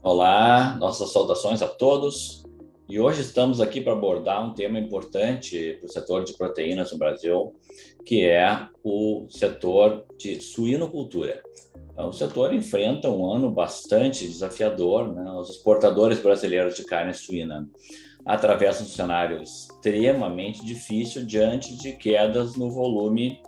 Olá, nossas saudações a todos. E hoje estamos aqui para abordar um tema importante para o setor de proteínas no Brasil, que é o setor de suinocultura. Então, o setor enfrenta um ano bastante desafiador, né? Os exportadores brasileiros de carne suína atravessam um cenário extremamente difícil diante de quedas no volume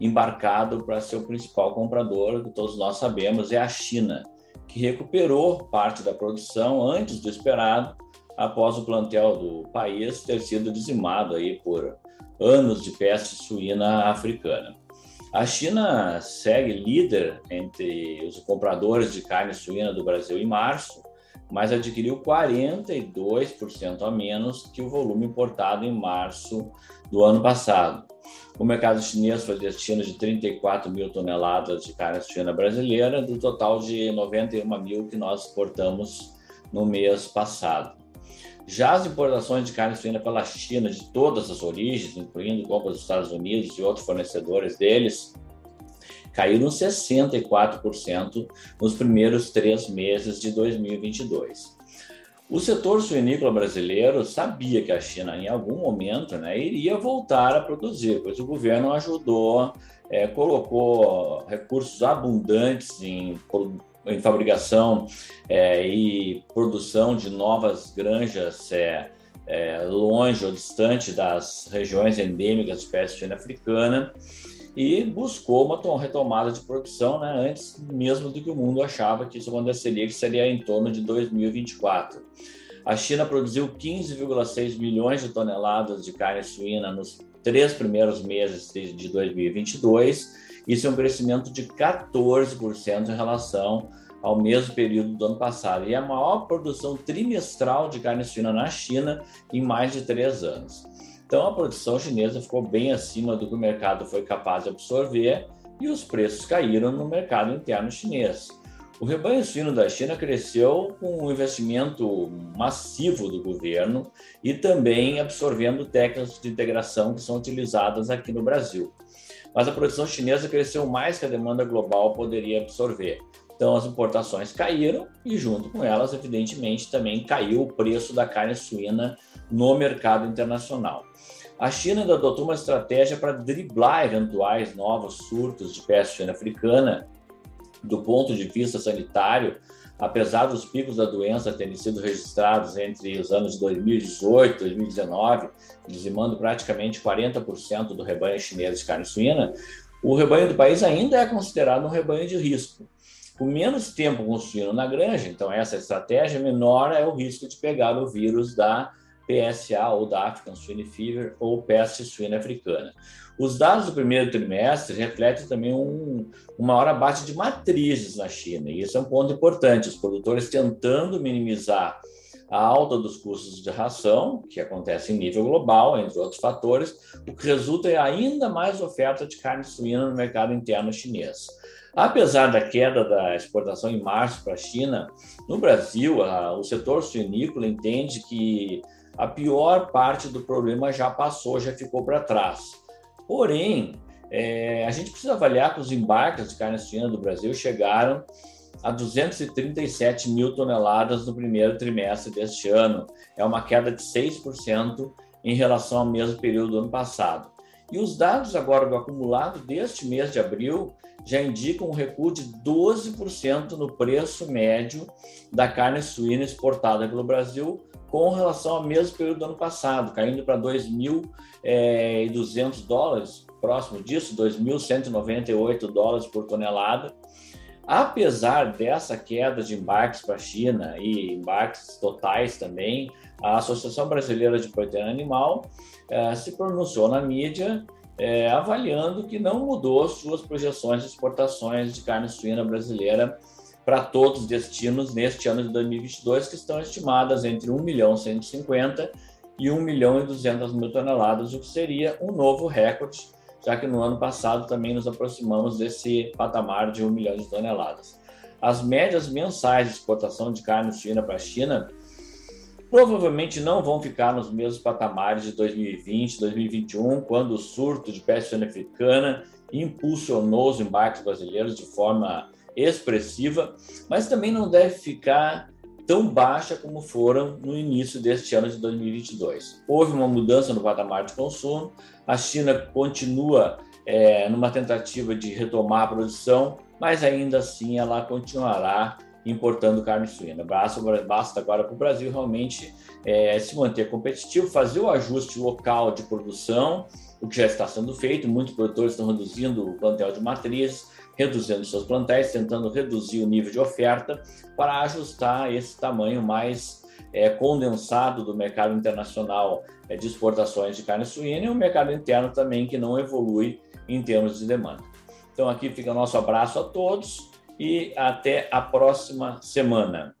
embarcado para seu principal comprador, que todos nós sabemos, é a China que recuperou parte da produção antes do esperado, após o plantel do país ter sido dizimado aí por anos de peste suína africana. A China segue líder entre os compradores de carne suína do Brasil em março, mas adquiriu 42% a menos que o volume importado em março do ano passado. O mercado chinês foi destino de 34 mil toneladas de carne suína brasileira, do total de 91 mil que nós exportamos no mês passado. Já as importações de carne suína pela China, de todas as origens, incluindo compras dos Estados Unidos e outros fornecedores deles, caíram 64% nos primeiros três meses de 2022. O setor suinícola brasileiro sabia que a China, em algum momento, né, iria voltar a produzir, pois o governo ajudou, é, colocou recursos abundantes em, em fabricação é, e produção de novas granjas é, longe ou distante das regiões endêmicas de peste suína africana e buscou uma retomada de produção né, antes mesmo do que o mundo achava que isso aconteceria, que seria em torno de 2024. A China produziu 15,6 milhões de toneladas de carne suína nos três primeiros meses de 2022. Isso é um crescimento de 14% em relação ao mesmo período do ano passado. E é a maior produção trimestral de carne suína na China em mais de três anos. Então, a produção chinesa ficou bem acima do que o mercado foi capaz de absorver e os preços caíram no mercado interno chinês. O rebanho suíno da China cresceu com um investimento massivo do governo e também absorvendo técnicas de integração que são utilizadas aqui no Brasil. Mas a produção chinesa cresceu mais que a demanda global poderia absorver. Então, as importações caíram e, junto com elas, evidentemente, também caiu o preço da carne suína no mercado internacional. A China ainda adotou uma estratégia para driblar eventuais novos surtos de peste suína africana. Do ponto de vista sanitário, apesar dos picos da doença terem sido registrados entre os anos de 2018 e 2019, dizimando praticamente 40% do rebanho chinês de carne suína, o rebanho do país ainda é considerado um rebanho de risco. Com menos tempo construindo na granja, então essa estratégia, menor é o risco de pegar o vírus da PSA ou da African Swine Fever ou peste suína africana. Os dados do primeiro trimestre refletem também um, um maior abate de matrizes na China, e isso é um ponto importante. Os produtores tentando minimizar a alta dos custos de ração, que acontece em nível global, entre outros fatores, o que resulta em ainda mais oferta de carne suína no mercado interno chinês. Apesar da queda da exportação em março para a China, no Brasil, a, o setor suinícola entende que a pior parte do problema já passou, já ficou para trás. Porém, é, a gente precisa avaliar que os embarques de carne suína do Brasil chegaram a 237 mil toneladas no primeiro trimestre deste ano. É uma queda de 6% em relação ao mesmo período do ano passado. E os dados agora do acumulado deste mês de abril já indicam um recuo de 12% no preço médio da carne suína exportada pelo Brasil com relação ao mesmo período do ano passado, caindo para 2.200 é, dólares, próximo disso, 2.198 dólares por tonelada. Apesar dessa queda de embarques para a China e embarques totais também, a Associação Brasileira de Proteína Animal eh, se pronunciou na mídia eh, avaliando que não mudou suas projeções de exportações de carne suína brasileira para todos os destinos neste ano de 2022, que estão estimadas entre 1 milhão 150 e 1 milhão e 200 mil toneladas, o que seria um novo recorde já que no ano passado também nos aproximamos desse patamar de 1 milhão de toneladas. As médias mensais de exportação de carne suína para a China provavelmente não vão ficar nos mesmos patamares de 2020, 2021, quando o surto de peste africana impulsionou os embarques brasileiros de forma expressiva, mas também não deve ficar tão baixa como foram no início deste ano de 2022. Houve uma mudança no patamar de consumo, a China continua é, numa tentativa de retomar a produção, mas ainda assim ela continuará importando carne suína. Basta, basta agora para o Brasil realmente é, se manter competitivo, fazer o ajuste local de produção, o que já está sendo feito. Muitos produtores estão reduzindo o plantel de matrizes, reduzindo seus plantéis, tentando reduzir o nível de oferta para ajustar esse tamanho mais é, condensado do mercado internacional é, de exportações de carne suína e o mercado interno também que não evolui em termos de demanda. Então aqui fica o nosso abraço a todos e até a próxima semana.